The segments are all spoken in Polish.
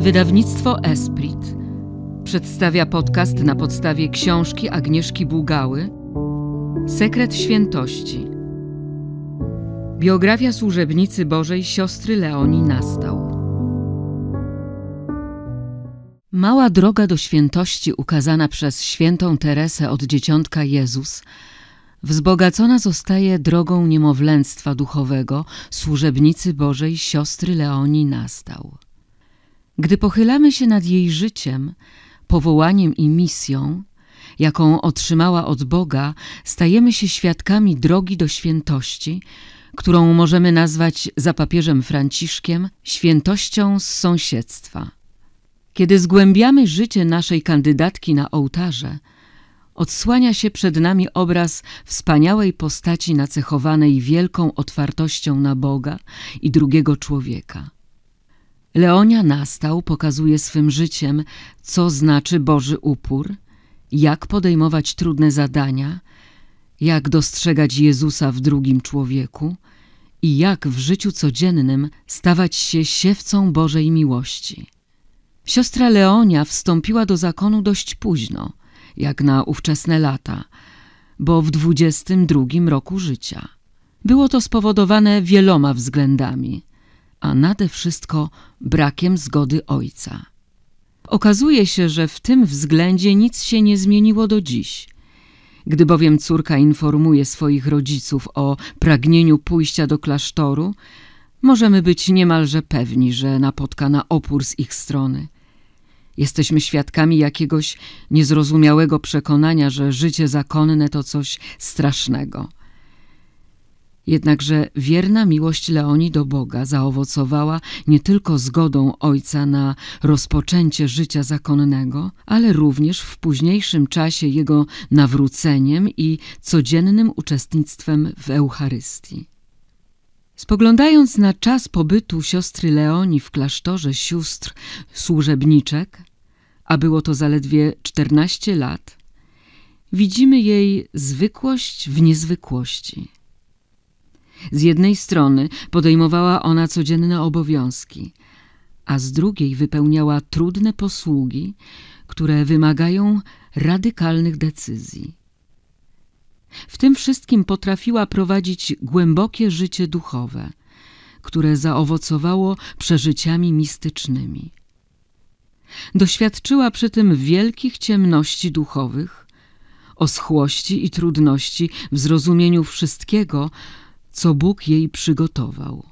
Wydawnictwo Esprit przedstawia podcast na podstawie książki Agnieszki Bugały Sekret Świętości. Biografia służebnicy Bożej siostry Leonii Nastał. Mała droga do świętości ukazana przez świętą Teresę od dzieciątka Jezus wzbogacona zostaje drogą niemowlęctwa duchowego służebnicy Bożej siostry Leonii Nastał. Gdy pochylamy się nad jej życiem, powołaniem i misją, jaką otrzymała od Boga, stajemy się świadkami drogi do świętości, którą możemy nazwać za papieżem Franciszkiem świętością z sąsiedztwa. Kiedy zgłębiamy życie naszej kandydatki na ołtarze, odsłania się przed nami obraz wspaniałej postaci nacechowanej wielką otwartością na Boga i drugiego człowieka. Leonia Nastał pokazuje swym życiem, co znaczy Boży upór, jak podejmować trudne zadania, jak dostrzegać Jezusa w drugim człowieku i jak w życiu codziennym stawać się siewcą Bożej miłości. Siostra Leonia wstąpiła do zakonu dość późno, jak na ówczesne lata, bo w dwudziestym drugim roku życia. Było to spowodowane wieloma względami – a nade wszystko brakiem zgody ojca. Okazuje się, że w tym względzie nic się nie zmieniło do dziś. Gdy bowiem córka informuje swoich rodziców o pragnieniu pójścia do klasztoru, możemy być niemalże pewni, że napotka na opór z ich strony. Jesteśmy świadkami jakiegoś niezrozumiałego przekonania, że życie zakonne to coś strasznego – Jednakże wierna miłość Leonii do Boga zaowocowała nie tylko zgodą ojca na rozpoczęcie życia zakonnego, ale również w późniejszym czasie jego nawróceniem i codziennym uczestnictwem w Eucharystii. Spoglądając na czas pobytu siostry Leonii w klasztorze sióstr służebniczek, a było to zaledwie 14 lat, widzimy jej zwykłość w niezwykłości – z jednej strony podejmowała ona codzienne obowiązki, a z drugiej wypełniała trudne posługi, które wymagają radykalnych decyzji. W tym wszystkim potrafiła prowadzić głębokie życie duchowe, które zaowocowało przeżyciami mistycznymi. Doświadczyła przy tym wielkich ciemności duchowych, oschłości i trudności w zrozumieniu wszystkiego, co Bóg jej przygotował.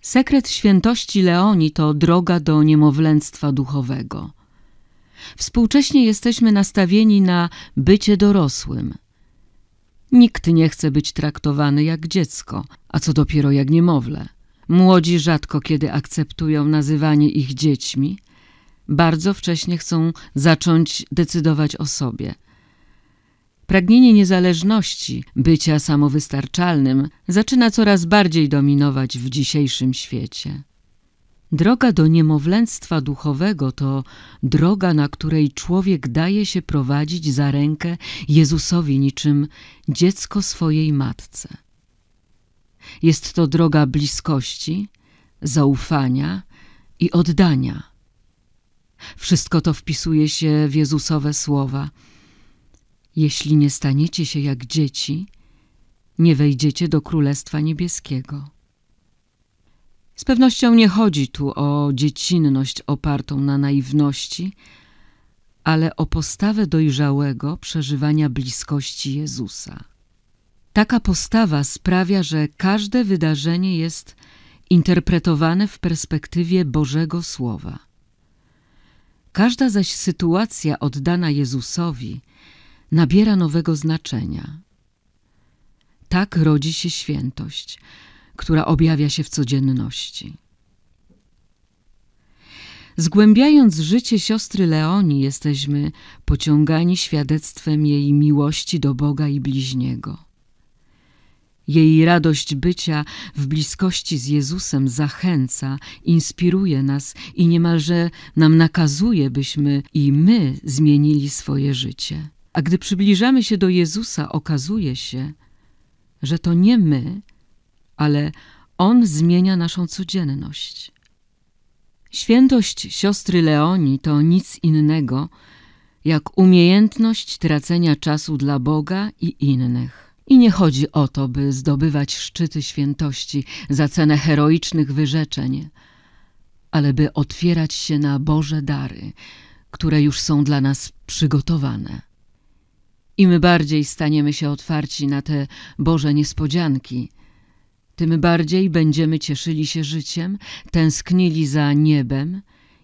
Sekret świętości Leonii to droga do niemowlęctwa duchowego. Współcześnie jesteśmy nastawieni na bycie dorosłym. Nikt nie chce być traktowany jak dziecko, a co dopiero jak niemowlę. Młodzi rzadko kiedy akceptują nazywanie ich dziećmi. Bardzo wcześnie chcą zacząć decydować o sobie – Pragnienie niezależności, bycia samowystarczalnym zaczyna coraz bardziej dominować w dzisiejszym świecie. Droga do niemowlęctwa duchowego to droga, na której człowiek daje się prowadzić za rękę Jezusowi niczym dziecko swojej matce. Jest to droga bliskości, zaufania i oddania. Wszystko to wpisuje się w Jezusowe słowa – jeśli nie staniecie się jak dzieci, nie wejdziecie do Królestwa Niebieskiego. Z pewnością nie chodzi tu o dziecinność opartą na naiwności, ale o postawę dojrzałego przeżywania bliskości Jezusa. Taka postawa sprawia, że każde wydarzenie jest interpretowane w perspektywie Bożego Słowa. Każda zaś sytuacja oddana Jezusowi nabiera nowego znaczenia. Tak rodzi się świętość, która objawia się w codzienności. Zgłębiając życie siostry Leonii, jesteśmy pociągani świadectwem jej miłości do Boga i bliźniego. Jej radość bycia w bliskości z Jezusem zachęca, inspiruje nas i niemalże nam nakazuje, byśmy i my zmienili swoje życie. A gdy przybliżamy się do Jezusa, okazuje się, że to nie my, ale On zmienia naszą codzienność. Świętość siostry Leoni to nic innego jak umiejętność tracenia czasu dla Boga i innych. I nie chodzi o to, by zdobywać szczyty świętości za cenę heroicznych wyrzeczeń, ale by otwierać się na Boże dary, które już są dla nas przygotowane. Im bardziej staniemy się otwarci na te Boże niespodzianki, tym bardziej będziemy cieszyli się życiem, tęsknili za niebem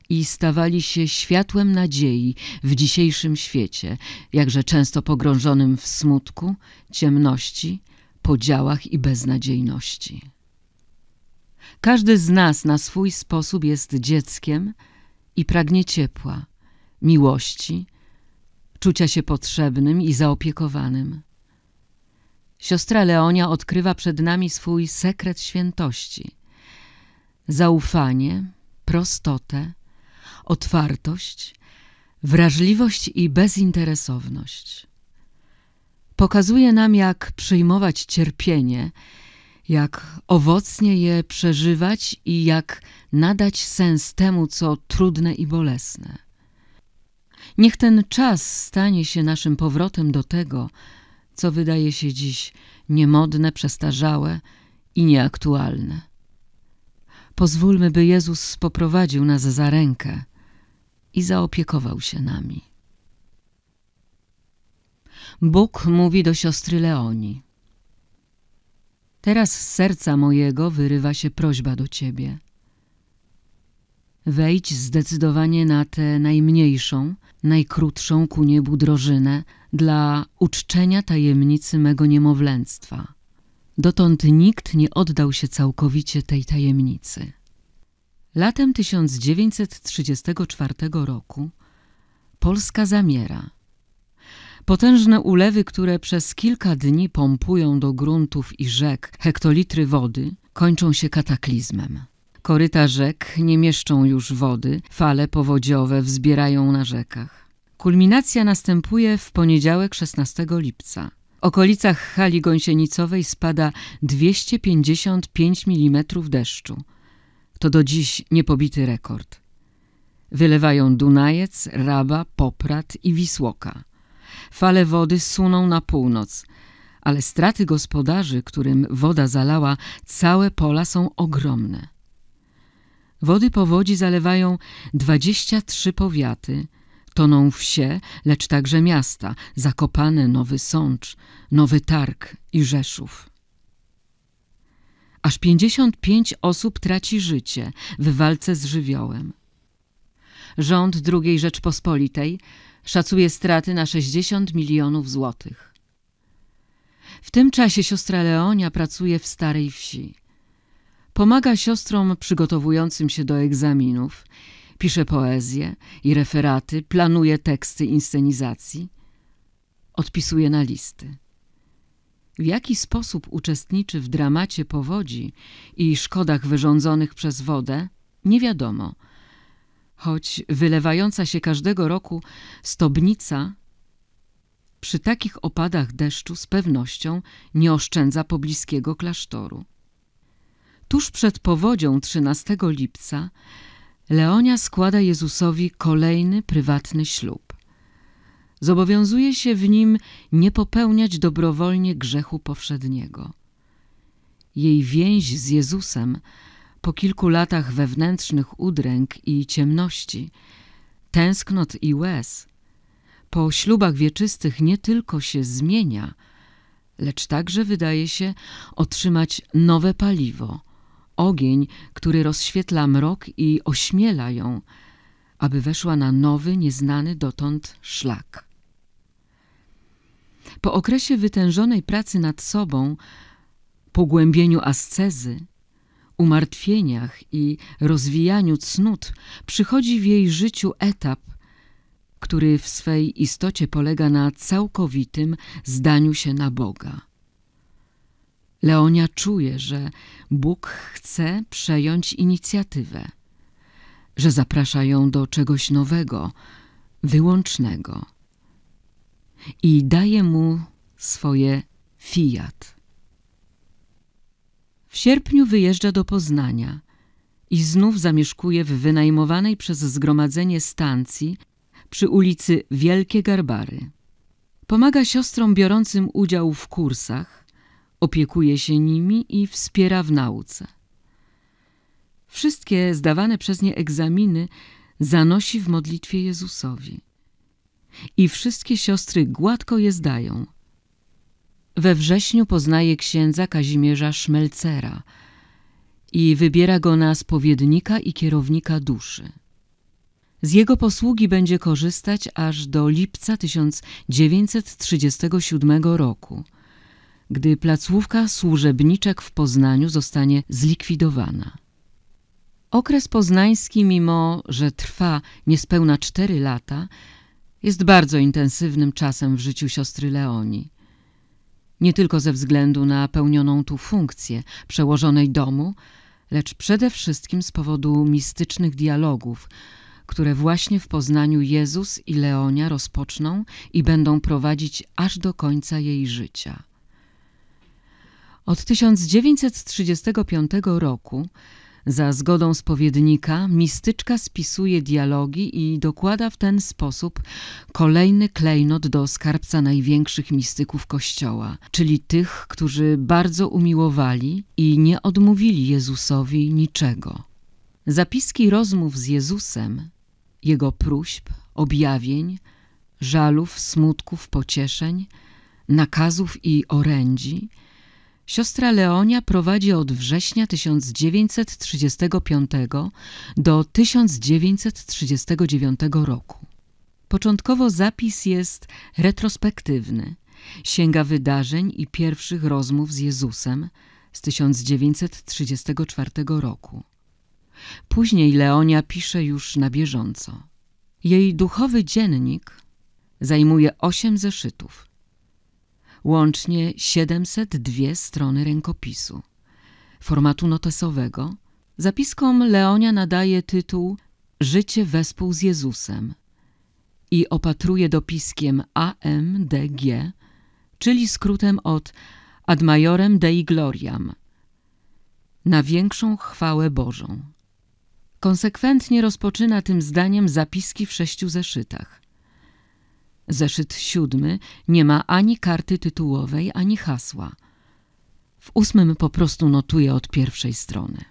i stawali się światłem nadziei w dzisiejszym świecie, jakże często pogrążonym w smutku, ciemności, podziałach i beznadziejności. Każdy z nas na swój sposób jest dzieckiem i pragnie ciepła, miłości, czucia się potrzebnym i zaopiekowanym. Siostra Leonia odkrywa przed nami swój sekret świętości. Zaufanie, prostotę, otwartość, wrażliwość i bezinteresowność. Pokazuje nam, jak przyjmować cierpienie, jak owocnie je przeżywać i jak nadać sens temu, co trudne i bolesne. Niech ten czas stanie się naszym powrotem do tego, co wydaje się dziś niemodne, przestarzałe i nieaktualne. Pozwólmy, by Jezus poprowadził nas za rękę i zaopiekował się nami. Bóg mówi do siostry Leoni. Teraz z serca mojego wyrywa się prośba do Ciebie. Wejdź zdecydowanie na tę najmniejszą, najkrótszą ku niebu drożynę dla uczczenia tajemnicy mego niemowlęctwa. Dotąd nikt nie oddał się całkowicie tej tajemnicy. Latem 1934 roku Polska zamiera. Potężne ulewy, które przez kilka dni pompują do gruntów i rzek hektolitry wody, kończą się kataklizmem. Koryta rzek nie mieszczą już wody, fale powodziowe wzbierają na rzekach. Kulminacja następuje w poniedziałek 16 lipca. W okolicach hali gąsienicowej spada 255 mm deszczu. To do dziś niepobity rekord. Wylewają Dunajec, Raba, Poprad i Wisłoka. Fale wody suną na północ, ale straty gospodarzy, którym woda zalała całe pola są ogromne. Wody powodzi zalewają 23 powiaty, toną wsie, lecz także miasta, Zakopane, Nowy Sącz, Nowy Targ i Rzeszów. Aż 55 osób traci życie w walce z żywiołem. Rząd II Rzeczpospolitej szacuje straty na 60 milionów złotych. W tym czasie siostra Leonia pracuje w Starej Wsi. Pomaga siostrom przygotowującym się do egzaminów, pisze poezję i referaty, planuje teksty inscenizacji, odpisuje na listy. W jaki sposób uczestniczy w dramacie powodzi i szkodach wyrządzonych przez wodę, nie wiadomo, choć wylewająca się każdego roku stobnica przy takich opadach deszczu z pewnością nie oszczędza pobliskiego klasztoru. Tuż przed powodzią 13 lipca Leonia składa Jezusowi kolejny prywatny ślub. Zobowiązuje się w nim nie popełniać dobrowolnie grzechu powszedniego. Jej więź z Jezusem po kilku latach wewnętrznych udręk i ciemności, tęsknot i łez, po ślubach wieczystych nie tylko się zmienia, lecz także wydaje się otrzymać nowe paliwo – ogień, który rozświetla mrok i ośmiela ją, aby weszła na nowy, nieznany dotąd szlak. Po okresie wytężonej pracy nad sobą, pogłębieniu ascezy, umartwieniach i rozwijaniu cnót przychodzi w jej życiu etap, który w swej istocie polega na całkowitym zdaniu się na Boga. Leonia czuje, że Bóg chce przejąć inicjatywę, że zaprasza ją do czegoś nowego, wyłącznego i daje mu swoje fiat. W sierpniu wyjeżdża do Poznania i znów zamieszkuje w wynajmowanej przez zgromadzenie stacji przy ulicy Wielkie Garbary. Pomaga siostrom biorącym udział w kursach, opiekuje się nimi i wspiera w nauce. Wszystkie zdawane przez nie egzaminy zanosi w modlitwie Jezusowi. I wszystkie siostry gładko je zdają. We wrześniu poznaje księdza Kazimierza Szmelcera i wybiera go na spowiednika i kierownika duszy. Z jego posługi będzie korzystać aż do lipca 1937 roku, gdy placówka służebniczek w Poznaniu zostanie zlikwidowana. Okres poznański, mimo że trwa niespełna cztery lata, jest bardzo intensywnym czasem w życiu siostry Leonii. Nie tylko ze względu na pełnioną tu funkcję przełożonej domu, lecz przede wszystkim z powodu mistycznych dialogów, które właśnie w Poznaniu Jezus i Leonia rozpoczną i będą prowadzić aż do końca jej życia. Od 1935 roku za zgodą spowiednika mistyczka spisuje dialogi i dokłada w ten sposób kolejny klejnot do skarbca największych mistyków Kościoła, czyli tych, którzy bardzo umiłowali i nie odmówili Jezusowi niczego. Zapiski rozmów z Jezusem, Jego próśb, objawień, żalów, smutków, pocieszeń, nakazów i orędzi – Siostra Leonia prowadzi od września 1935 do 1939 roku. Początkowo zapis jest retrospektywny. Sięga wydarzeń i pierwszych rozmów z Jezusem z 1934 roku. Później Leonia pisze już na bieżąco. Jej duchowy dziennik zajmuje osiem zeszytów łącznie 702 strony rękopisu. Formatu notesowego zapiskom Leonia nadaje tytuł Życie wespół z Jezusem i opatruje dopiskiem AMDG, czyli skrótem od Ad Majorem Dei Gloriam, na większą chwałę Bożą. Konsekwentnie rozpoczyna tym zdaniem zapiski w sześciu zeszytach. Zeszyt siódmy nie ma ani karty tytułowej, ani hasła. W ósmym po prostu notuje od pierwszej strony.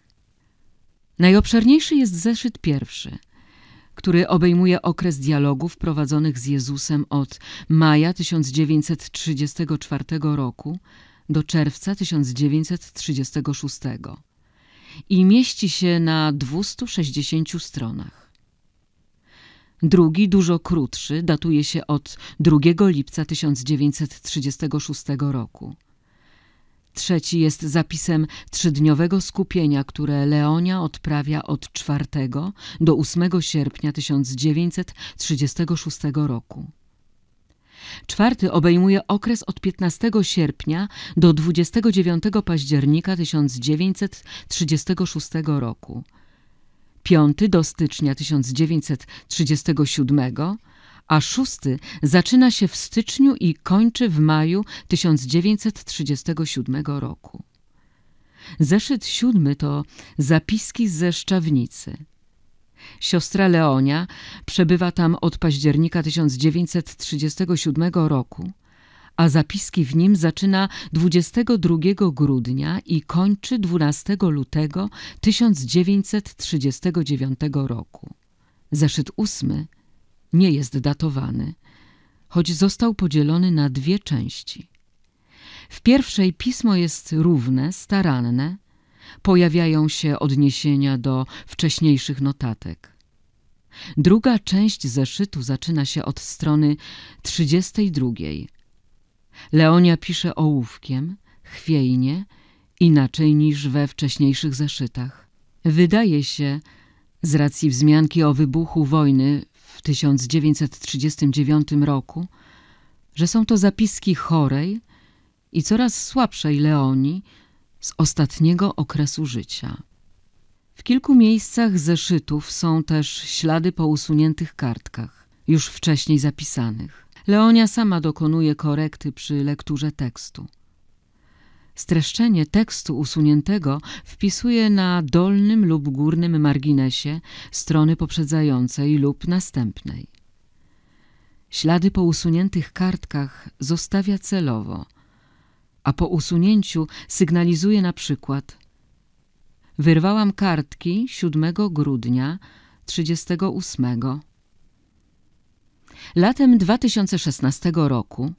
Najobszerniejszy jest zeszyt pierwszy, który obejmuje okres dialogów prowadzonych z Jezusem od maja 1934 roku do czerwca 1936 i mieści się na 260 stronach. Drugi, dużo krótszy, datuje się od 2 lipca 1936 roku. Trzeci jest zapisem trzydniowego skupienia, które Leonia odprawia od 4 do 8 sierpnia 1936 roku. Czwarty obejmuje okres od 15 sierpnia do 29 października 1936 roku piąty do stycznia 1937, a szósty zaczyna się w styczniu i kończy w maju 1937 roku. Zeszyt siódmy to zapiski ze Szczawnicy. Siostra Leonia przebywa tam od października 1937 roku a zapiski w nim zaczyna 22 grudnia i kończy 12 lutego 1939 roku. Zeszyt ósmy nie jest datowany, choć został podzielony na dwie części. W pierwszej pismo jest równe, staranne, pojawiają się odniesienia do wcześniejszych notatek. Druga część zeszytu zaczyna się od strony 32, Leonia pisze ołówkiem, chwiejnie, inaczej niż we wcześniejszych zeszytach. Wydaje się, z racji wzmianki o wybuchu wojny w 1939 roku, że są to zapiski chorej i coraz słabszej Leonii z ostatniego okresu życia. W kilku miejscach zeszytów są też ślady po usuniętych kartkach, już wcześniej zapisanych. Leonia sama dokonuje korekty przy lekturze tekstu. Streszczenie tekstu usuniętego wpisuje na dolnym lub górnym marginesie strony poprzedzającej lub następnej. Ślady po usuniętych kartkach zostawia celowo, a po usunięciu sygnalizuje na przykład Wyrwałam kartki 7 grudnia 38. Latem 2016 roku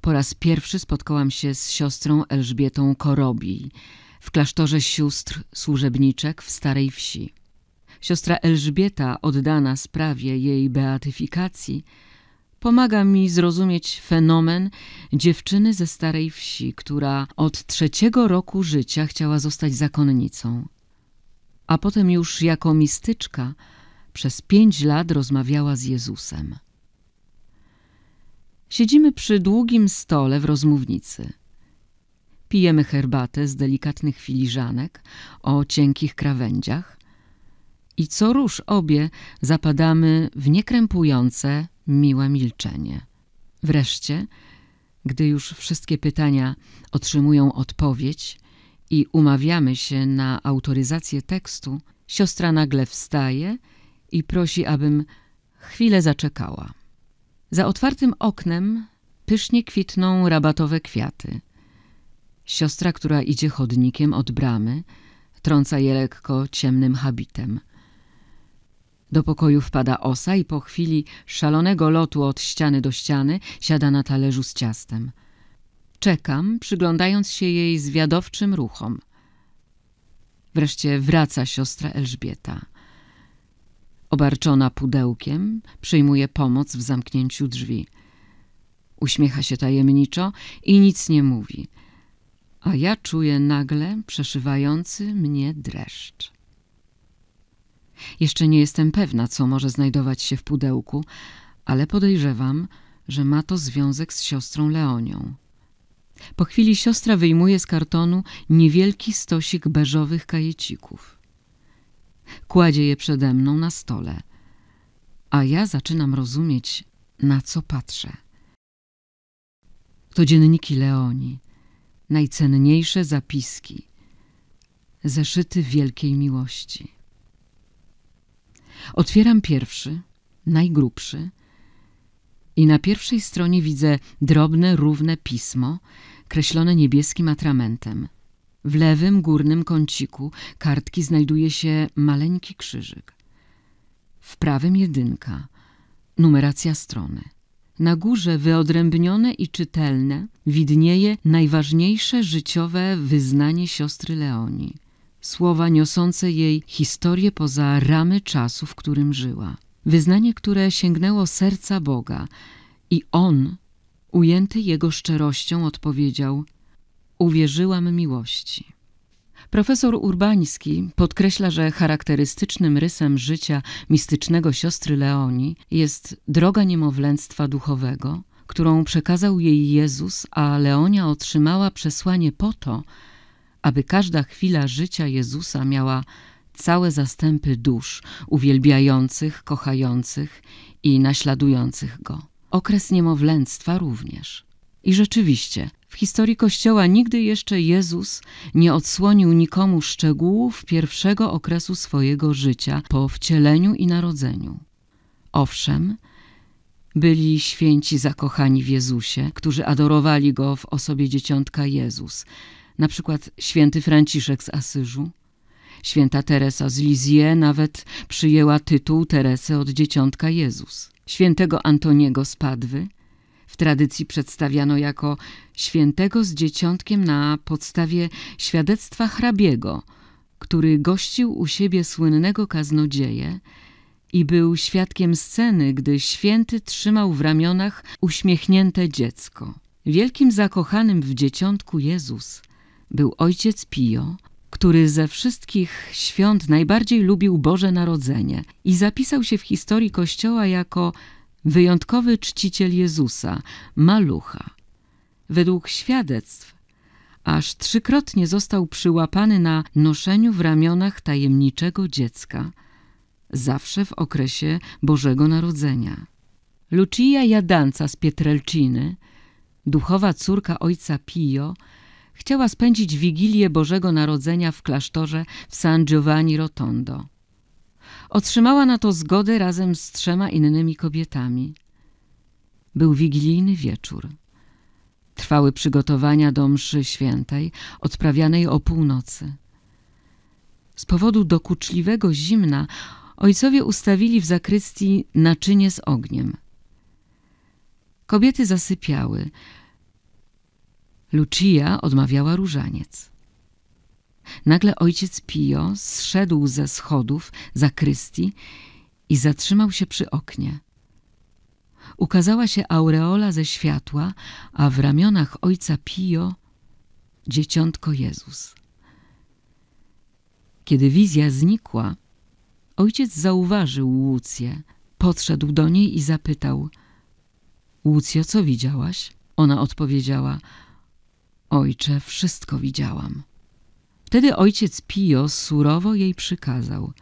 po raz pierwszy spotkałam się z siostrą Elżbietą Korobij w klasztorze sióstr służebniczek w Starej Wsi. Siostra Elżbieta, oddana sprawie jej beatyfikacji, pomaga mi zrozumieć fenomen dziewczyny ze Starej Wsi, która od trzeciego roku życia chciała zostać zakonnicą, a potem już jako mistyczka przez pięć lat rozmawiała z Jezusem. Siedzimy przy długim stole w rozmównicy. Pijemy herbatę z delikatnych filiżanek o cienkich krawędziach i co róż obie zapadamy w niekrępujące, miłe milczenie. Wreszcie, gdy już wszystkie pytania otrzymują odpowiedź i umawiamy się na autoryzację tekstu, siostra nagle wstaje i prosi, abym chwilę zaczekała. Za otwartym oknem pysznie kwitną rabatowe kwiaty. Siostra, która idzie chodnikiem od bramy, trąca je lekko ciemnym habitem. Do pokoju wpada osa i po chwili szalonego lotu od ściany do ściany siada na talerzu z ciastem. Czekam, przyglądając się jej zwiadowczym ruchom. Wreszcie wraca siostra Elżbieta. Obarczona pudełkiem, przyjmuje pomoc w zamknięciu drzwi. Uśmiecha się tajemniczo i nic nie mówi, a ja czuję nagle przeszywający mnie dreszcz. Jeszcze nie jestem pewna, co może znajdować się w pudełku, ale podejrzewam, że ma to związek z siostrą Leonią. Po chwili siostra wyjmuje z kartonu niewielki stosik beżowych kajecików. Kładzie je przede mną na stole, a ja zaczynam rozumieć, na co patrzę. To dzienniki Leoni, najcenniejsze zapiski, zeszyty wielkiej miłości. Otwieram pierwszy, najgrubszy i na pierwszej stronie widzę drobne, równe pismo, kreślone niebieskim atramentem. W lewym górnym kąciku kartki znajduje się maleńki krzyżyk. W prawym jedynka, numeracja strony. Na górze wyodrębnione i czytelne widnieje najważniejsze życiowe wyznanie siostry Leonii – słowa niosące jej historię poza ramy czasu, w którym żyła. Wyznanie, które sięgnęło serca Boga i On, ujęty Jego szczerością, odpowiedział Uwierzyłam miłości. Profesor Urbański podkreśla, że charakterystycznym rysem życia mistycznego siostry Leonii jest droga niemowlęctwa duchowego, którą przekazał jej Jezus, a Leonia otrzymała przesłanie po to, aby każda chwila życia Jezusa miała całe zastępy dusz uwielbiających, kochających i naśladujących Go. Okres niemowlęctwa również. I rzeczywiście, w historii Kościoła nigdy jeszcze Jezus nie odsłonił nikomu szczegółów pierwszego okresu swojego życia po wcieleniu i narodzeniu. Owszem, byli święci zakochani w Jezusie, którzy adorowali Go w osobie dzieciątka Jezus – na przykład święty Franciszek z Asyżu. Święta Teresa z Lizie nawet przyjęła tytuł Teresy od dzieciątka Jezus. Świętego Antoniego z Padwy w tradycji przedstawiano jako świętego z dzieciątkiem na podstawie świadectwa hrabiego, który gościł u siebie słynnego kaznodzieję i był świadkiem sceny, gdy święty trzymał w ramionach uśmiechnięte dziecko. Wielkim zakochanym w dzieciątku Jezus był ojciec Pio, który ze wszystkich świąt najbardziej lubił Boże Narodzenie i zapisał się w historii Kościoła jako wyjątkowy czciciel Jezusa, malucha. Według świadectw aż trzykrotnie został przyłapany na noszeniu w ramionach tajemniczego dziecka, zawsze w okresie Bożego Narodzenia. Lucia Jadanca z Pietrelciny, duchowa córka ojca Pio, chciała spędzić Wigilię Bożego Narodzenia w klasztorze w San Giovanni Rotondo. Otrzymała na to zgodę razem z trzema innymi kobietami. Był wigilijny wieczór. Trwały przygotowania do mszy świętej, odprawianej o północy. Z powodu dokuczliwego zimna ojcowie ustawili w zakrystii naczynie z ogniem. Kobiety zasypiały. Lucia odmawiała różaniec. Nagle ojciec Pio zszedł ze schodów zakrystii i zatrzymał się przy oknie. Ukazała się aureola ze światła, a w ramionach ojca Pio dzieciątko Jezus. Kiedy wizja znikła, ojciec zauważył Łucję, podszedł do niej i zapytał – Łucjo, co widziałaś? Ona odpowiedziała – Ojcze, wszystko widziałam. Wtedy ojciec Pio surowo jej przykazał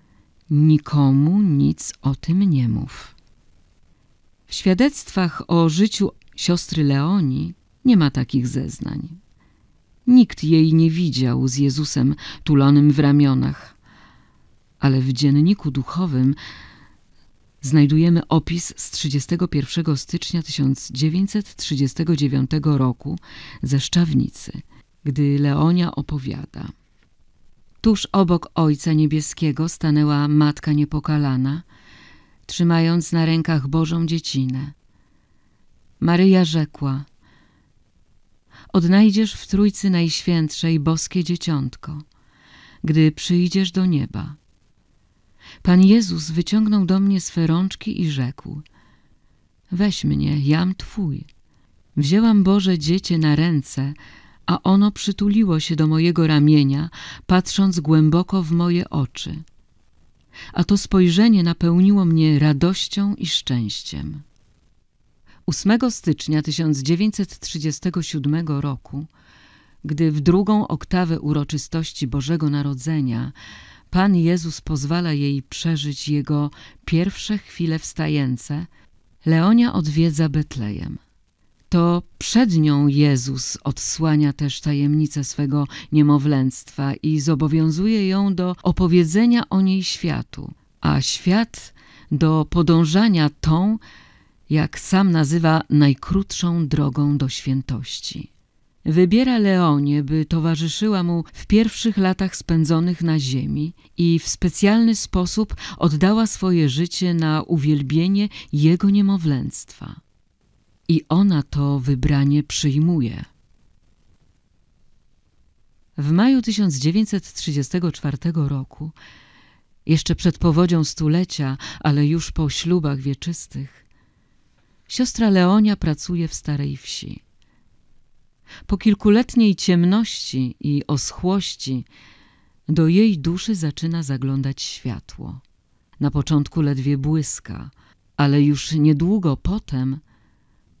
– Nikomu nic o tym nie mów. W świadectwach o życiu siostry Leonii nie ma takich zeznań. Nikt jej nie widział z Jezusem tulonym w ramionach, ale w dzienniku duchowym znajdujemy opis z 31 stycznia 1939 roku ze Szczawnicy, gdy Leonia opowiada. Tuż obok Ojca Niebieskiego stanęła Matka Niepokalana, trzymając na rękach Bożą dziecinę. Maryja rzekła – odnajdziesz w Trójcy Najświętszej boskie dzieciątko, gdy przyjdziesz do nieba. Pan Jezus wyciągnął do mnie swe rączki i rzekł Weź mnie, jam Twój. Wzięłam Boże dziecię na ręce, a ono przytuliło się do mojego ramienia, patrząc głęboko w moje oczy. A to spojrzenie napełniło mnie radością i szczęściem. 8 stycznia 1937 roku, gdy w drugą oktawę uroczystości Bożego Narodzenia Pan Jezus pozwala jej przeżyć Jego pierwsze chwile wstające, Leonia odwiedza Betlejem. To przed nią Jezus odsłania też tajemnicę swego niemowlęctwa i zobowiązuje ją do opowiedzenia o niej światu, a świat do podążania tą, jak sam nazywa najkrótszą drogą do świętości. Wybiera Leonię, by towarzyszyła mu w pierwszych latach spędzonych na ziemi i w specjalny sposób oddała swoje życie na uwielbienie jego niemowlęctwa. I ona to wybranie przyjmuje. W maju 1934 roku, jeszcze przed powodzią stulecia, ale już po ślubach wieczystych, Siostra Leonia pracuje w starej wsi. Po kilkuletniej ciemności i oschłości do jej duszy zaczyna zaglądać światło. Na początku ledwie błyska, ale już niedługo potem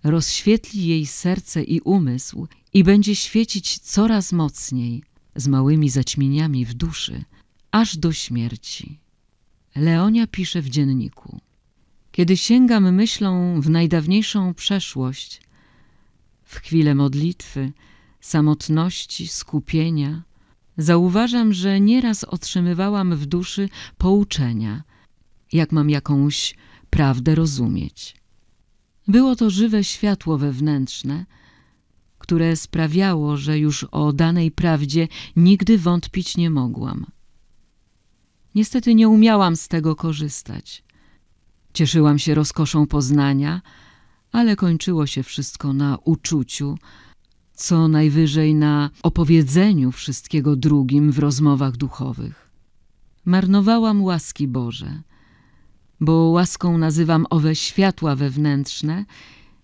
rozświetli jej serce i umysł i będzie świecić coraz mocniej, z małymi zaćmieniami w duszy, aż do śmierci. Leonia pisze w dzienniku. Kiedy sięgam myślą w najdawniejszą przeszłość, w chwilę modlitwy, samotności, skupienia, zauważam, że nieraz otrzymywałam w duszy pouczenia, jak mam jakąś prawdę rozumieć. Było to żywe światło wewnętrzne, które sprawiało, że już o danej prawdzie nigdy wątpić nie mogłam. Niestety nie umiałam z tego korzystać. Cieszyłam się rozkoszą poznania, ale kończyło się wszystko na uczuciu, co najwyżej na opowiedzeniu wszystkiego drugim w rozmowach duchowych. Marnowałam łaski Boże, bo łaską nazywam owe światła wewnętrzne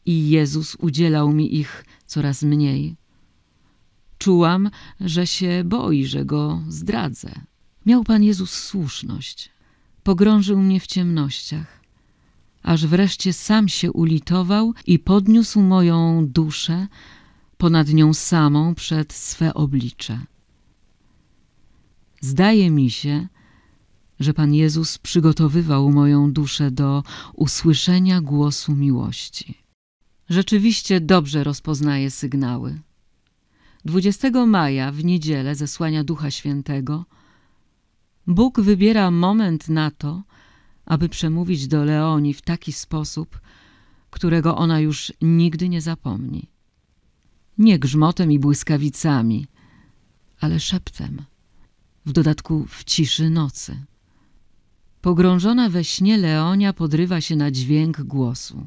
i Jezus udzielał mi ich coraz mniej. Czułam, że się boi, że Go zdradzę. Miał Pan Jezus słuszność. Pogrążył mnie w ciemnościach aż wreszcie sam się ulitował i podniósł moją duszę ponad nią samą przed swe oblicze. Zdaje mi się, że Pan Jezus przygotowywał moją duszę do usłyszenia głosu miłości. Rzeczywiście dobrze rozpoznaje sygnały. 20 maja w niedzielę zesłania Ducha Świętego Bóg wybiera moment na to, aby przemówić do Leoni w taki sposób, którego ona już nigdy nie zapomni. Nie grzmotem i błyskawicami, ale szeptem, w dodatku w ciszy nocy. Pogrążona we śnie Leonia podrywa się na dźwięk głosu.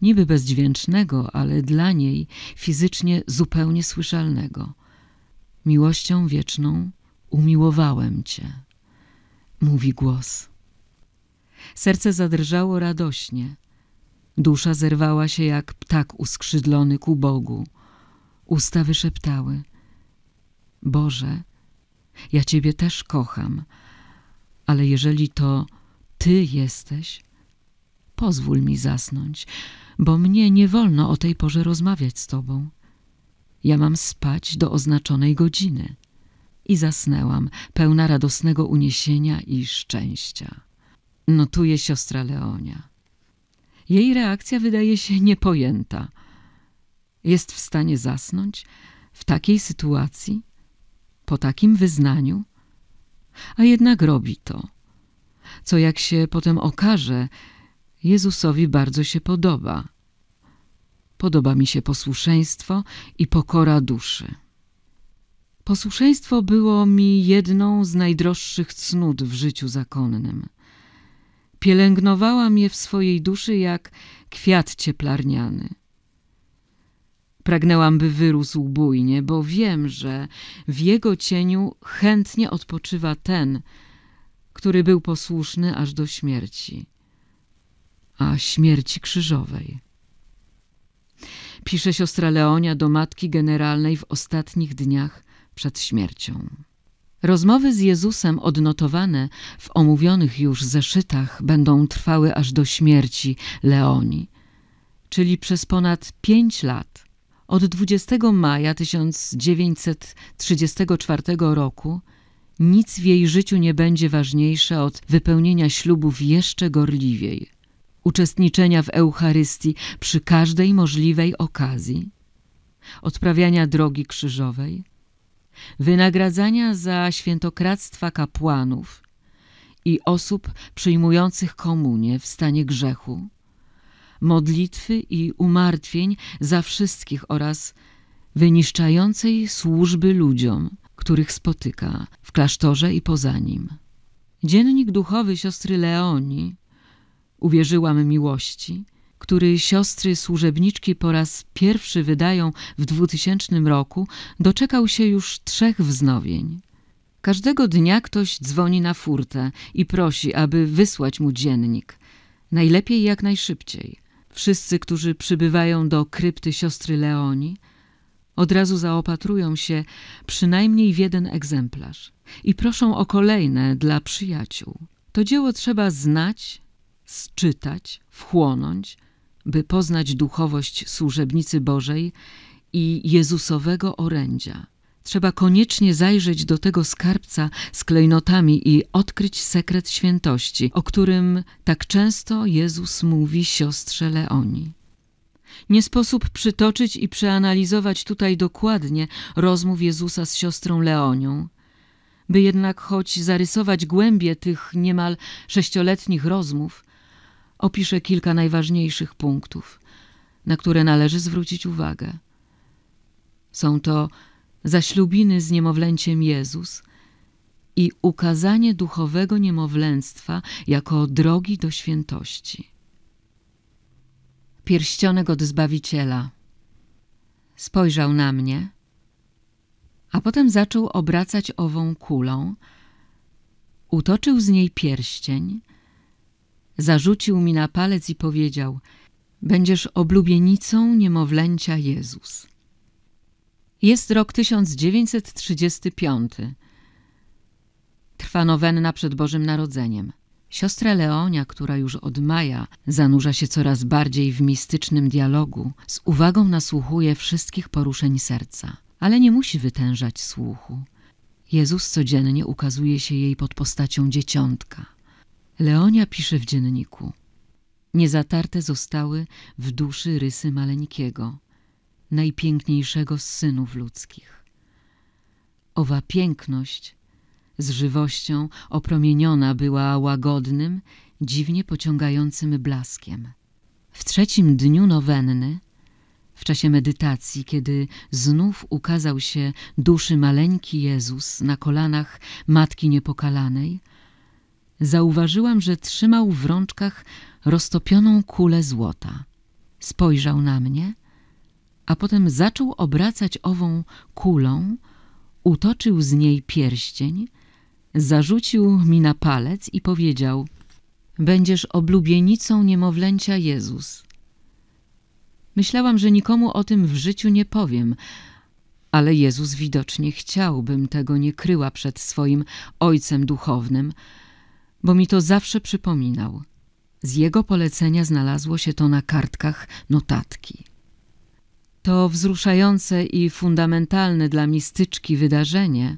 Niby bezdźwięcznego, ale dla niej fizycznie zupełnie słyszalnego. Miłością wieczną umiłowałem cię, mówi głos. Serce zadrżało radośnie. Dusza zerwała się jak ptak uskrzydlony ku Bogu. Usta wyszeptały. Boże, ja Ciebie też kocham, ale jeżeli to Ty jesteś, pozwól mi zasnąć, bo mnie nie wolno o tej porze rozmawiać z Tobą. Ja mam spać do oznaczonej godziny. I zasnęłam, pełna radosnego uniesienia i szczęścia. Notuje siostra Leonia. Jej reakcja wydaje się niepojęta. Jest w stanie zasnąć w takiej sytuacji, po takim wyznaniu, a jednak robi to, co jak się potem okaże, Jezusowi bardzo się podoba. Podoba mi się posłuszeństwo i pokora duszy. Posłuszeństwo było mi jedną z najdroższych cnót w życiu zakonnym. Pielęgnowałam je w swojej duszy jak kwiat cieplarniany. Pragnęłam, by wyrósł bujnie, bo wiem, że w jego cieniu chętnie odpoczywa ten, który był posłuszny aż do śmierci, a śmierci krzyżowej. Pisze siostra Leonia do matki generalnej w ostatnich dniach przed śmiercią. Rozmowy z Jezusem odnotowane w omówionych już zeszytach będą trwały aż do śmierci Leoni, czyli przez ponad pięć lat. Od 20 maja 1934 roku nic w jej życiu nie będzie ważniejsze od wypełnienia ślubów jeszcze gorliwiej, uczestniczenia w Eucharystii przy każdej możliwej okazji, odprawiania drogi krzyżowej, wynagradzania za świętokradztwa kapłanów i osób przyjmujących komunię w stanie grzechu, modlitwy i umartwień za wszystkich oraz wyniszczającej służby ludziom, których spotyka w klasztorze i poza nim. Dziennik duchowy siostry Leoni Uwierzyłam miłości, który siostry służebniczki po raz pierwszy wydają w 2000 roku, doczekał się już trzech wznowień. Każdego dnia ktoś dzwoni na furtę i prosi, aby wysłać mu dziennik. Najlepiej jak najszybciej. Wszyscy, którzy przybywają do krypty siostry Leoni, od razu zaopatrują się przynajmniej w jeden egzemplarz i proszą o kolejne dla przyjaciół. To dzieło trzeba znać, sczytać, wchłonąć, by poznać duchowość służebnicy Bożej i Jezusowego orędzia. Trzeba koniecznie zajrzeć do tego skarbca z klejnotami i odkryć sekret świętości, o którym tak często Jezus mówi siostrze Leoni. Nie sposób przytoczyć i przeanalizować tutaj dokładnie rozmów Jezusa z siostrą Leonią, by jednak choć zarysować głębie tych niemal sześcioletnich rozmów, opiszę kilka najważniejszych punktów, na które należy zwrócić uwagę. Są to zaślubiny z niemowlęciem Jezus i ukazanie duchowego niemowlęctwa jako drogi do świętości. Pierścionek od Zbawiciela spojrzał na mnie, a potem zaczął obracać ową kulą, utoczył z niej pierścień, zarzucił mi na palec i powiedział Będziesz oblubienicą niemowlęcia Jezus. Jest rok 1935. Trwa nowenna przed Bożym Narodzeniem. Siostra Leonia, która już od maja zanurza się coraz bardziej w mistycznym dialogu, z uwagą nasłuchuje wszystkich poruszeń serca, ale nie musi wytężać słuchu. Jezus codziennie ukazuje się jej pod postacią dzieciątka. Leonia pisze w dzienniku. Niezatarte zostały w duszy rysy maleńkiego. Najpiękniejszego z synów ludzkich. Owa piękność z żywością opromieniona była łagodnym, dziwnie pociągającym blaskiem. W trzecim dniu nowenny, w czasie medytacji, kiedy znów ukazał się duszy maleńki Jezus na kolanach Matki Niepokalanej, zauważyłam, że trzymał w rączkach roztopioną kulę złota. Spojrzał na mnie, a potem zaczął obracać ową kulą, utoczył z niej pierścień, zarzucił mi na palec i powiedział Będziesz oblubienicą niemowlęcia Jezus. Myślałam, że nikomu o tym w życiu nie powiem, ale Jezus widocznie chciał, bym tego nie kryła przed swoim Ojcem Duchownym, bo mi to zawsze przypominał. Z jego polecenia znalazło się to na kartkach notatki. To wzruszające i fundamentalne dla mistyczki wydarzenie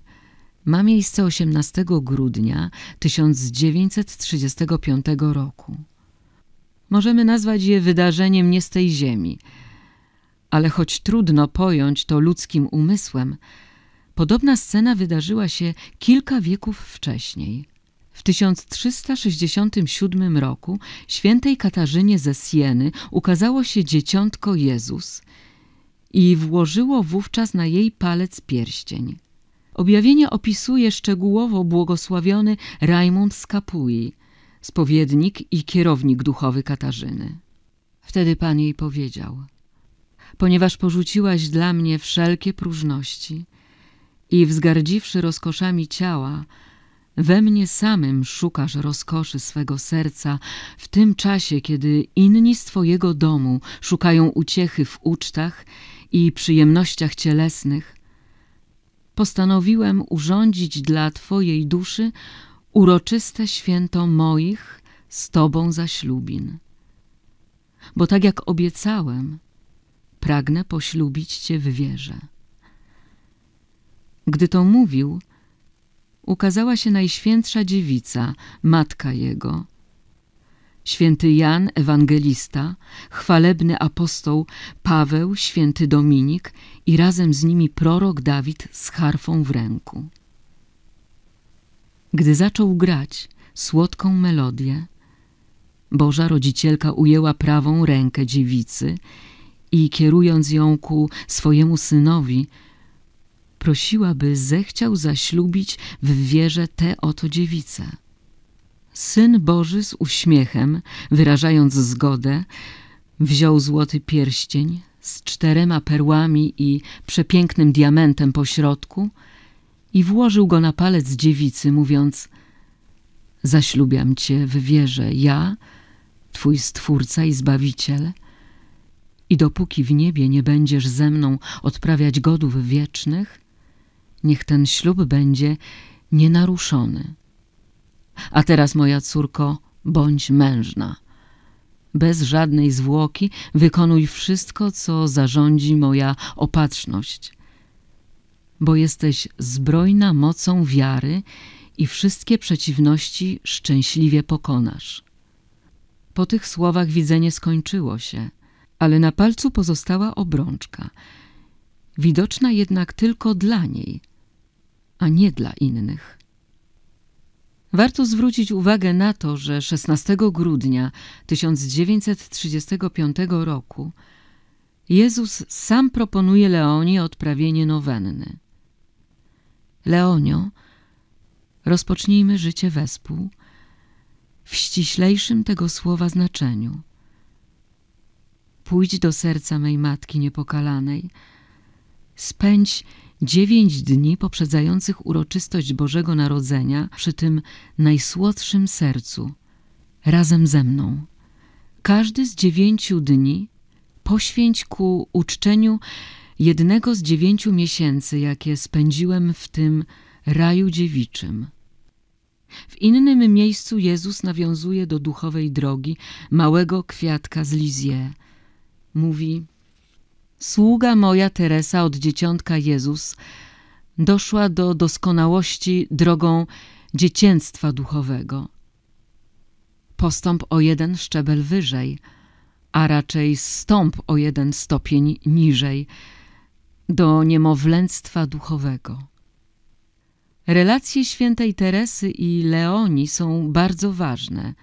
ma miejsce 18 grudnia 1935 roku. Możemy nazwać je wydarzeniem nie z tej ziemi, ale choć trudno pojąć to ludzkim umysłem, podobna scena wydarzyła się kilka wieków wcześniej – w 1367 roku świętej Katarzynie ze Sieny ukazało się dzieciątko Jezus i włożyło wówczas na jej palec pierścień. Objawienie opisuje szczegółowo błogosławiony Rajmund z Kapui, spowiednik i kierownik duchowy Katarzyny. Wtedy Pan jej powiedział, ponieważ porzuciłaś dla mnie wszelkie próżności i wzgardziwszy rozkoszami ciała, we mnie samym szukasz rozkoszy swego serca w tym czasie, kiedy inni z Twojego domu szukają uciechy w ucztach i przyjemnościach cielesnych. Postanowiłem urządzić dla Twojej duszy uroczyste święto moich z Tobą zaślubin. Bo tak jak obiecałem, pragnę poślubić Cię w wierze. Gdy to mówił, ukazała się Najświętsza Dziewica, Matka Jego. Święty Jan Ewangelista, chwalebny apostoł Paweł, święty Dominik i razem z nimi prorok Dawid z harfą w ręku. Gdy zaczął grać słodką melodię, Boża Rodzicielka ujęła prawą rękę dziewicy i kierując ją ku swojemu synowi, prosiła, by zechciał zaślubić w wierze tę oto dziewicę. Syn Boży z uśmiechem, wyrażając zgodę, wziął złoty pierścień z czterema perłami i przepięknym diamentem po środku i włożył go na palec dziewicy, mówiąc Zaślubiam cię w wierze, ja, twój Stwórca i Zbawiciel, i dopóki w niebie nie będziesz ze mną odprawiać godów wiecznych, niech ten ślub będzie nienaruszony. A teraz, moja córko, bądź mężna. Bez żadnej zwłoki wykonuj wszystko, co zarządzi moja opatrzność, bo jesteś zbrojna mocą wiary i wszystkie przeciwności szczęśliwie pokonasz. Po tych słowach widzenie skończyło się, ale na palcu pozostała obrączka, widoczna jednak tylko dla niej – a nie dla innych. Warto zwrócić uwagę na to, że 16 grudnia 1935 roku Jezus sam proponuje Leonie odprawienie nowenny. Leonio, rozpocznijmy życie wespół w ściślejszym tego słowa znaczeniu. Pójdź do serca mej Matki Niepokalanej, spędź dziewięć dni poprzedzających uroczystość Bożego Narodzenia przy tym najsłodszym sercu, razem ze mną. Każdy z dziewięciu dni poświęć ku uczczeniu jednego z dziewięciu miesięcy, jakie spędziłem w tym raju dziewiczym. W innym miejscu Jezus nawiązuje do duchowej drogi małego kwiatka z Lizie. Mówi Sługa moja Teresa od dzieciątka Jezus doszła do doskonałości drogą dziecięctwa duchowego. Postąp o jeden szczebel wyżej, a raczej stąp o jeden stopień niżej, do niemowlęctwa duchowego. Relacje świętej Teresy i Leoni są bardzo ważne.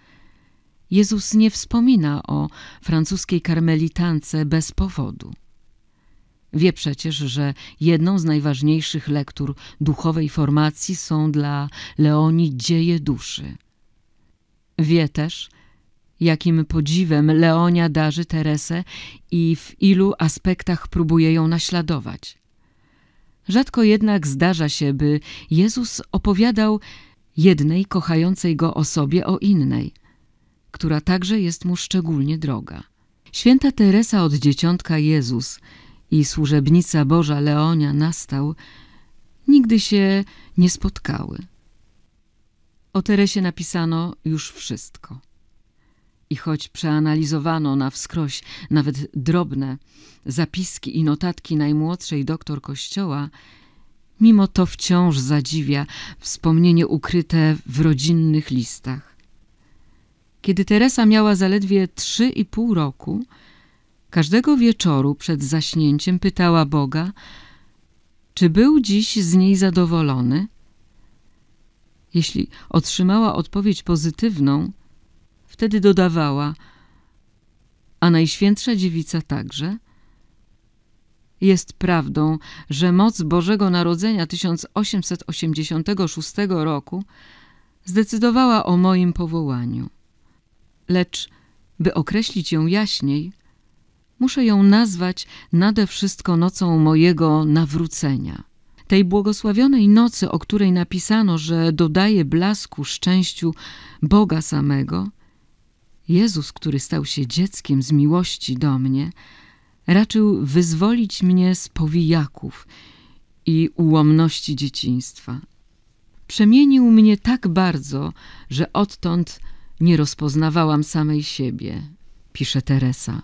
Jezus nie wspomina o francuskiej karmelitance bez powodu. Wie przecież, że jedną z najważniejszych lektur duchowej formacji są dla Leoni dzieje duszy. Wie też, jakim podziwem Leonia darzy Teresę i w ilu aspektach próbuje ją naśladować. Rzadko jednak zdarza się, by Jezus opowiadał jednej kochającej go osobie o innej, która także jest mu szczególnie droga. Święta Teresa od dzieciątka Jezus i służebnica Boża Leonia nastał, nigdy się nie spotkały. O Teresie napisano już wszystko. I choć przeanalizowano na wskroś nawet drobne zapiski i notatki najmłodszej doktor Kościoła, mimo to wciąż zadziwia wspomnienie ukryte w rodzinnych listach. Kiedy Teresa miała zaledwie trzy i pół roku, każdego wieczoru przed zaśnięciem pytała Boga, czy był dziś z niej zadowolony. Jeśli otrzymała odpowiedź pozytywną, Wtedy dodawała, a Najświętsza Dziewica także. Jest prawdą, że moc Bożego Narodzenia 1886 roku zdecydowała o moim powołaniu. Lecz, by określić ją jaśniej, muszę ją nazwać nade wszystko nocą mojego nawrócenia. Tej błogosławionej nocy, o której napisano, że dodaje blasku szczęściu Boga samego – Jezus, który stał się dzieckiem z miłości do mnie, raczył wyzwolić mnie z powijaków i ułomności dzieciństwa. Przemienił mnie tak bardzo, że odtąd nie rozpoznawałam samej siebie, pisze Teresa.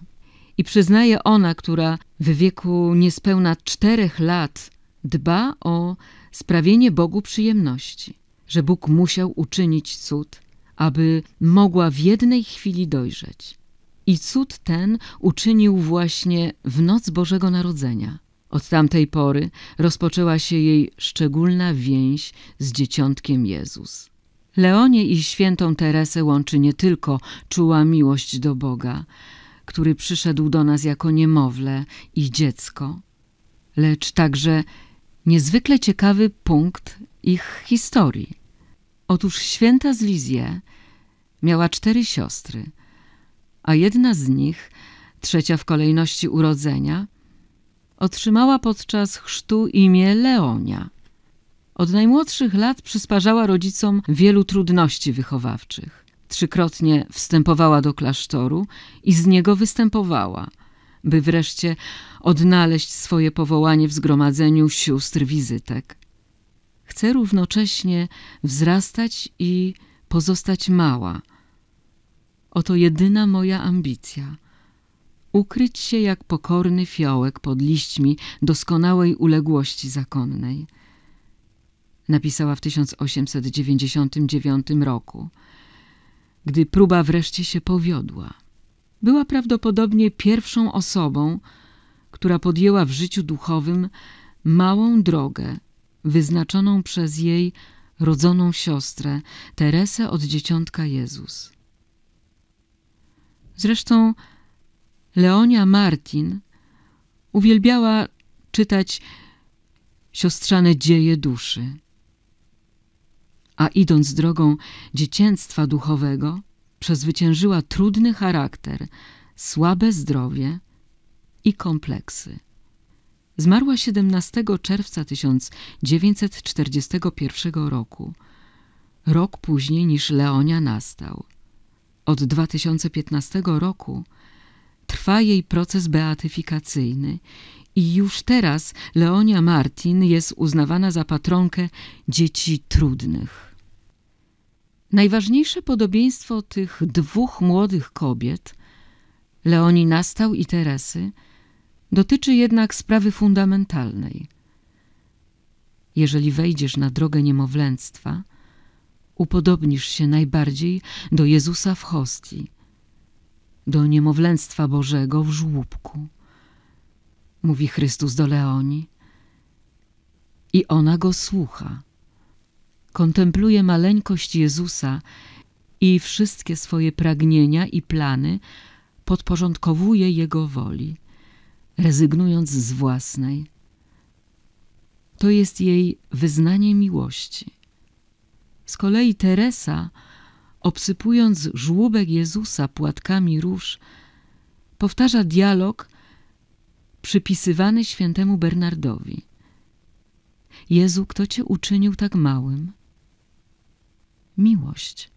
I przyznaje ona, która w wieku niespełna czterech lat dba o sprawienie Bogu przyjemności, że Bóg musiał uczynić cud, aby mogła w jednej chwili dojrzeć. I cud ten uczynił właśnie w noc Bożego Narodzenia. Od tamtej pory rozpoczęła się jej szczególna więź z dzieciątkiem Jezus. Leonie i świętą Teresę łączy nie tylko czuła miłość do Boga, który przyszedł do nas jako niemowlę i dziecko, lecz także niezwykle ciekawy punkt ich historii. Otóż święta z Lizie miała cztery siostry, a jedna z nich, trzecia w kolejności urodzenia, otrzymała podczas chrztu imię Leonia. Od najmłodszych lat przysparzała rodzicom wielu trudności wychowawczych. Trzykrotnie wstępowała do klasztoru i z niego występowała, by wreszcie odnaleźć swoje powołanie w zgromadzeniu sióstr wizytek. Chce równocześnie wzrastać i pozostać mała. Oto jedyna moja ambicja. Ukryć się jak pokorny fiołek pod liśćmi doskonałej uległości zakonnej. Napisała w 1899 roku, gdy próba wreszcie się powiodła. Była prawdopodobnie pierwszą osobą, która podjęła w życiu duchowym małą drogę wyznaczoną przez jej rodzoną siostrę Teresę od dzieciątka Jezus. Zresztą Leonia Martin uwielbiała czytać siostrzane dzieje duszy. A idąc drogą dziecięctwa duchowego, przezwyciężyła trudny charakter, słabe zdrowie i kompleksy. Zmarła 17 czerwca 1941 roku, rok później niż Leonia nastał. Od 2015 roku trwa jej proces beatyfikacyjny i już teraz Leonia Martin jest uznawana za patronkę dzieci trudnych. Najważniejsze podobieństwo tych dwóch młodych kobiet, Leonii Nastał i Teresy, Dotyczy jednak sprawy fundamentalnej. Jeżeli wejdziesz na drogę niemowlęctwa, upodobnisz się najbardziej do Jezusa w hostii. do niemowlęctwa Bożego w żłóbku, mówi Chrystus do Leoni. I ona go słucha. Kontempluje maleńkość Jezusa i wszystkie swoje pragnienia i plany podporządkowuje Jego woli, rezygnując z własnej. To jest jej wyznanie miłości. Z kolei Teresa, obsypując żłóbek Jezusa płatkami róż, powtarza dialog przypisywany świętemu Bernardowi. Jezu, kto Cię uczynił tak małym? Miłość.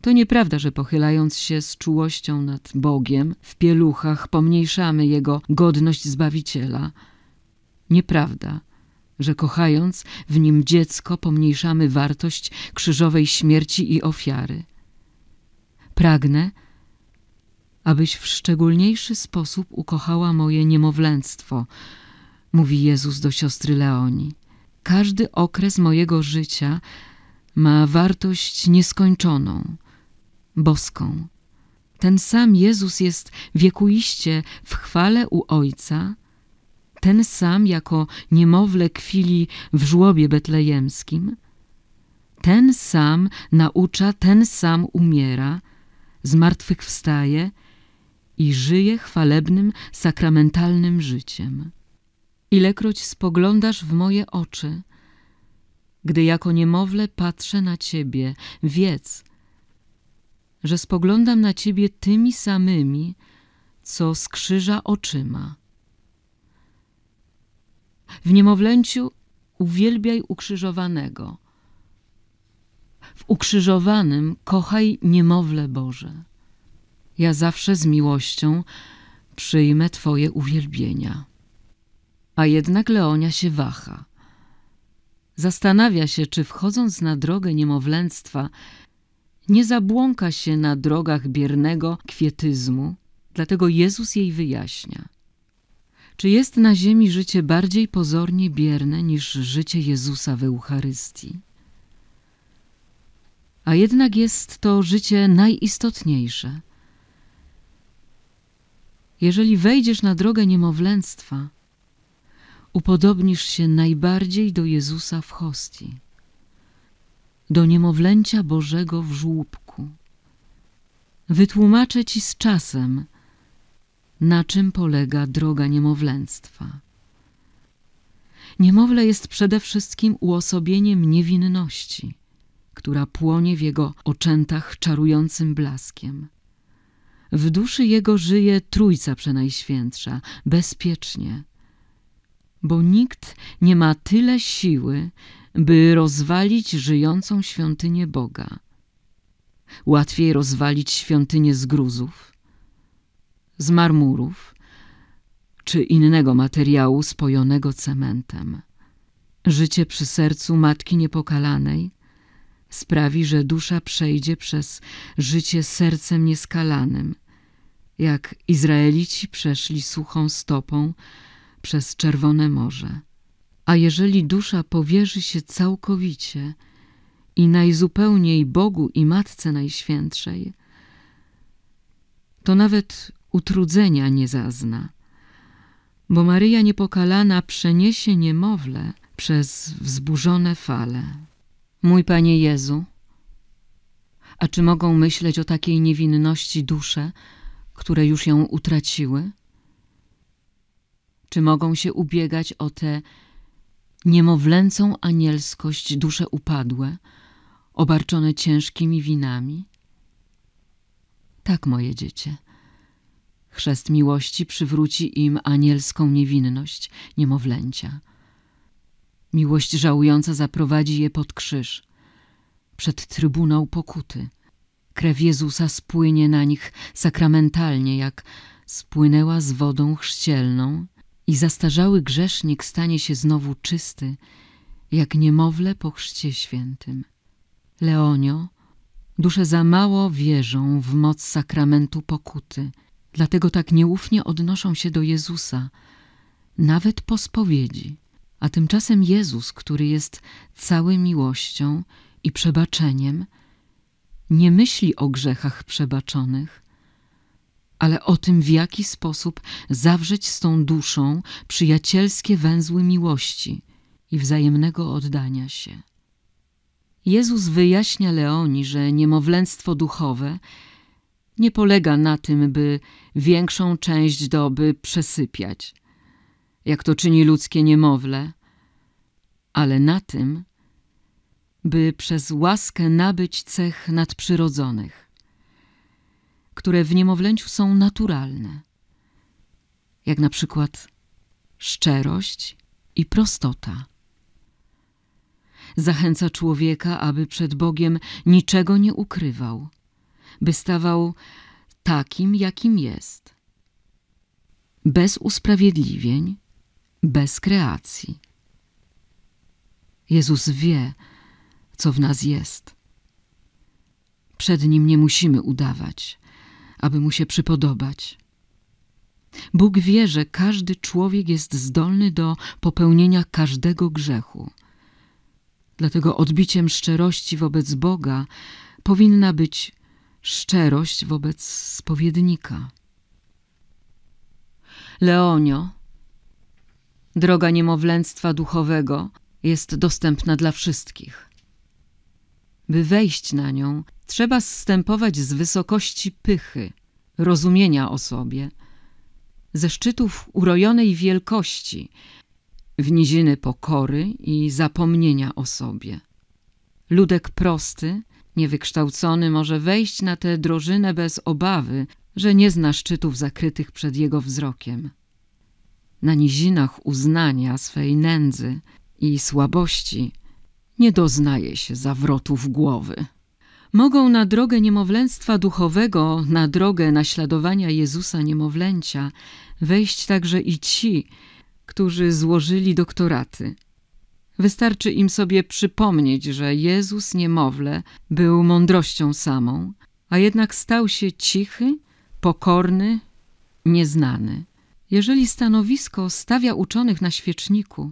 To nieprawda, że pochylając się z czułością nad Bogiem, w pieluchach pomniejszamy Jego godność Zbawiciela. Nieprawda, że kochając w Nim dziecko pomniejszamy wartość krzyżowej śmierci i ofiary. Pragnę, abyś w szczególniejszy sposób ukochała moje niemowlęctwo, mówi Jezus do siostry Leoni. Każdy okres mojego życia ma wartość nieskończoną, boską. Ten sam Jezus jest wiekuiście w chwale u Ojca, ten sam jako niemowlę kwili w żłobie betlejemskim, ten sam naucza, ten sam umiera, zmartwychwstaje i żyje chwalebnym, sakramentalnym życiem. Ilekroć spoglądasz w moje oczy, gdy jako niemowlę patrzę na Ciebie, wiedz, że spoglądam na Ciebie tymi samymi, co skrzyża oczyma. W niemowlęciu uwielbiaj ukrzyżowanego. W ukrzyżowanym kochaj niemowlę Boże. Ja zawsze z miłością przyjmę Twoje uwielbienia. A jednak Leonia się waha. Zastanawia się, czy wchodząc na drogę niemowlęctwa, nie zabłąka się na drogach biernego kwietyzmu, dlatego Jezus jej wyjaśnia. Czy jest na ziemi życie bardziej pozornie bierne niż życie Jezusa w Eucharystii? A jednak jest to życie najistotniejsze. Jeżeli wejdziesz na drogę niemowlęctwa, upodobnisz się najbardziej do Jezusa w hostii, do niemowlęcia Bożego w żłóbku. Wytłumaczę ci z czasem, na czym polega droga niemowlęctwa. Niemowlę jest przede wszystkim uosobieniem niewinności, która płonie w jego oczętach czarującym blaskiem. W duszy jego żyje Trójca Przenajświętsza, bezpiecznie, bo nikt nie ma tyle siły, by rozwalić żyjącą świątynię Boga. Łatwiej rozwalić świątynię z gruzów, z marmurów czy innego materiału spojonego cementem. Życie przy sercu Matki Niepokalanej sprawi, że dusza przejdzie przez życie sercem nieskalanym, jak Izraelici przeszli suchą stopą przez Czerwone Morze. A jeżeli dusza powierzy się całkowicie i najzupełniej Bogu i Matce Najświętszej, to nawet utrudzenia nie zazna, bo Maryja Niepokalana przeniesie niemowlę przez wzburzone fale. Mój Panie Jezu, a czy mogą myśleć o takiej niewinności dusze, które już ją utraciły? Czy mogą się ubiegać o tę niemowlęcą anielskość dusze upadłe, obarczone ciężkimi winami? Tak, moje dziecię. Chrzest miłości przywróci im anielską niewinność niemowlęcia. Miłość żałująca zaprowadzi je pod krzyż, przed trybunał pokuty. Krew Jezusa spłynie na nich sakramentalnie, jak spłynęła z wodą chrzcielną i zastarzały grzesznik stanie się znowu czysty, jak niemowlę po chrzcie świętym. Leonio, dusze za mało wierzą w moc sakramentu pokuty, dlatego tak nieufnie odnoszą się do Jezusa, nawet po spowiedzi. A tymczasem Jezus, który jest cały miłością i przebaczeniem, nie myśli o grzechach przebaczonych, ale o tym, w jaki sposób zawrzeć z tą duszą przyjacielskie węzły miłości i wzajemnego oddania się. Jezus wyjaśnia Leoni, że niemowlęctwo duchowe nie polega na tym, by większą część doby przesypiać, jak to czyni ludzkie niemowlę, ale na tym, by przez łaskę nabyć cech nadprzyrodzonych, które w niemowlęciu są naturalne, jak na przykład szczerość i prostota. Zachęca człowieka, aby przed Bogiem niczego nie ukrywał, by stawał takim, jakim jest, bez usprawiedliwień, bez kreacji. Jezus wie, co w nas jest. Przed Nim nie musimy udawać, aby Mu się przypodobać. Bóg wie, że każdy człowiek jest zdolny do popełnienia każdego grzechu. Dlatego odbiciem szczerości wobec Boga powinna być szczerość wobec spowiednika. Leonio, droga niemowlęctwa duchowego jest dostępna dla wszystkich. By wejść na nią, trzeba zstępować z wysokości pychy, rozumienia o sobie, ze szczytów urojonej wielkości, w niziny pokory i zapomnienia o sobie. Ludek prosty, niewykształcony może wejść na tę drożynę bez obawy, że nie zna szczytów zakrytych przed jego wzrokiem. Na nizinach uznania swej nędzy i słabości nie doznaje się zawrotów głowy. Mogą na drogę niemowlęctwa duchowego, na drogę naśladowania Jezusa niemowlęcia wejść także i ci, którzy złożyli doktoraty. Wystarczy im sobie przypomnieć, że Jezus niemowlę był mądrością samą, a jednak stał się cichy, pokorny, nieznany. Jeżeli stanowisko stawia uczonych na świeczniku,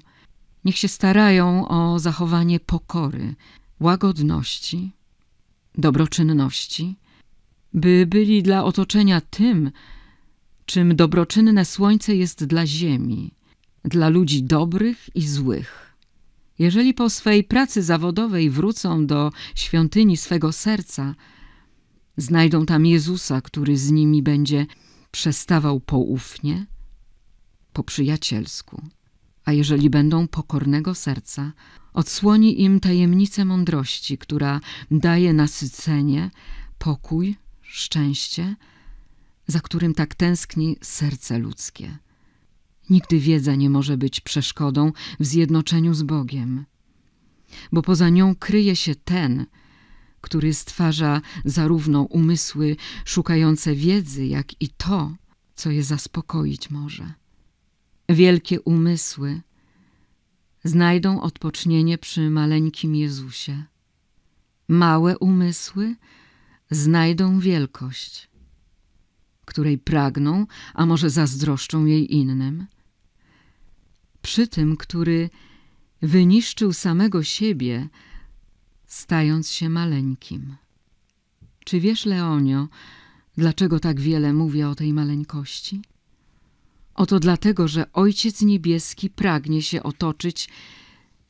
niech się starają o zachowanie pokory, łagodności, dobroczynności, by byli dla otoczenia tym, czym dobroczynne słońce jest dla ziemi, dla ludzi dobrych i złych. Jeżeli po swej pracy zawodowej wrócą do świątyni swego serca, znajdą tam Jezusa, który z nimi będzie przestawał poufnie, po przyjacielsku. A jeżeli będą pokornego serca, odsłoni im tajemnicę mądrości, która daje nasycenie, pokój, szczęście, za którym tak tęskni serce ludzkie. Nigdy wiedza nie może być przeszkodą w zjednoczeniu z Bogiem, bo poza nią kryje się ten, który stwarza zarówno umysły szukające wiedzy, jak i to, co je zaspokoić może. Wielkie umysły znajdą odpocznienie przy maleńkim Jezusie. Małe umysły znajdą wielkość, której pragną, a może zazdroszczą jej innym. Przy tym, który wyniszczył samego siebie, stając się maleńkim. Czy wiesz, Leonio, dlaczego tak wiele mówię o tej maleńkości? Oto dlatego, że Ojciec Niebieski pragnie się otoczyć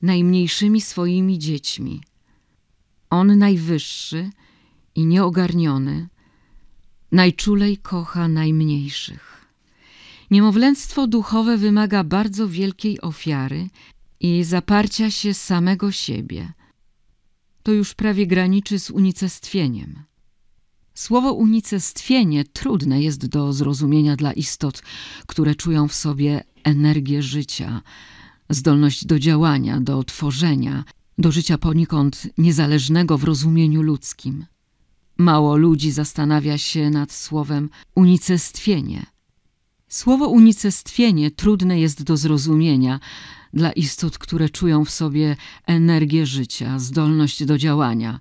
najmniejszymi swoimi dziećmi. On najwyższy i nieogarniony, najczulej kocha najmniejszych. Niemowlęctwo duchowe wymaga bardzo wielkiej ofiary i zaparcia się samego siebie. To już prawie graniczy z unicestwieniem. Słowo unicestwienie trudne jest do zrozumienia dla istot, które czują w sobie energię życia, zdolność do działania, do tworzenia, do życia poniekąd niezależnego w rozumieniu ludzkim. Mało ludzi zastanawia się nad słowem unicestwienie. Słowo unicestwienie trudne jest do zrozumienia dla istot, które czują w sobie energię życia, zdolność do działania,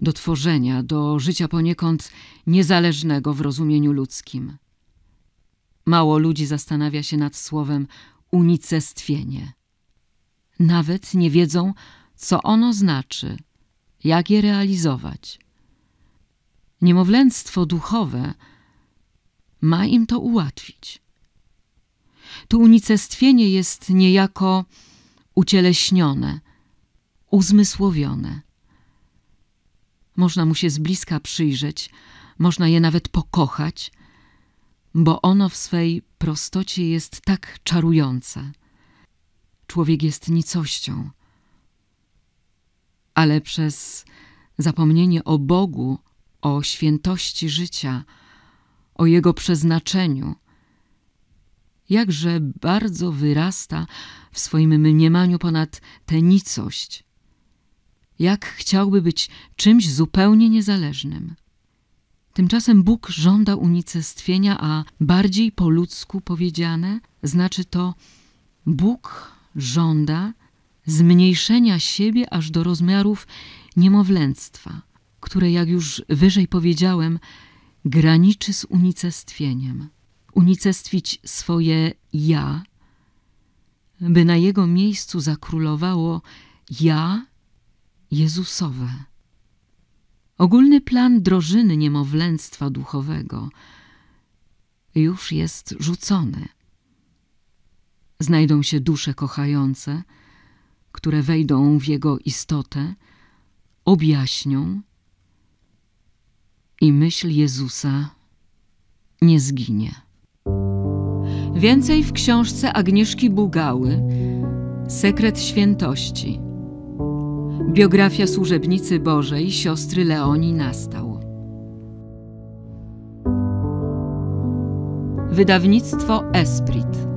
do tworzenia, do życia poniekąd niezależnego w rozumieniu ludzkim. Mało ludzi zastanawia się nad słowem unicestwienie. Nawet nie wiedzą, co ono znaczy, jak je realizować. Niemowlęctwo duchowe ma im to ułatwić. Tu unicestwienie jest niejako ucieleśnione, uzmysłowione. Można mu się z bliska przyjrzeć, można je nawet pokochać, bo ono w swej prostocie jest tak czarujące. Człowiek jest nicością, ale przez zapomnienie o Bogu, o świętości życia, o Jego przeznaczeniu, jakże bardzo wyrasta w swoim mniemaniu ponad tę nicość, jak chciałby być czymś zupełnie niezależnym. Tymczasem Bóg żąda unicestwienia, a bardziej po ludzku powiedziane znaczy to Bóg żąda zmniejszenia siebie aż do rozmiarów niemowlęctwa, które, jak już wyżej powiedziałem, graniczy z unicestwieniem. Unicestwić swoje ja, by na jego miejscu zakrólowało ja Jezusowe. Ogólny plan drożyny niemowlęctwa duchowego już jest rzucony. Znajdą się dusze kochające, które wejdą w jego istotę, objaśnią i myśl Jezusa nie zginie. Więcej w książce Agnieszki Bugały Sekret świętości Biografia służebnicy Bożej siostry Leonii Nastał. Wydawnictwo Esprit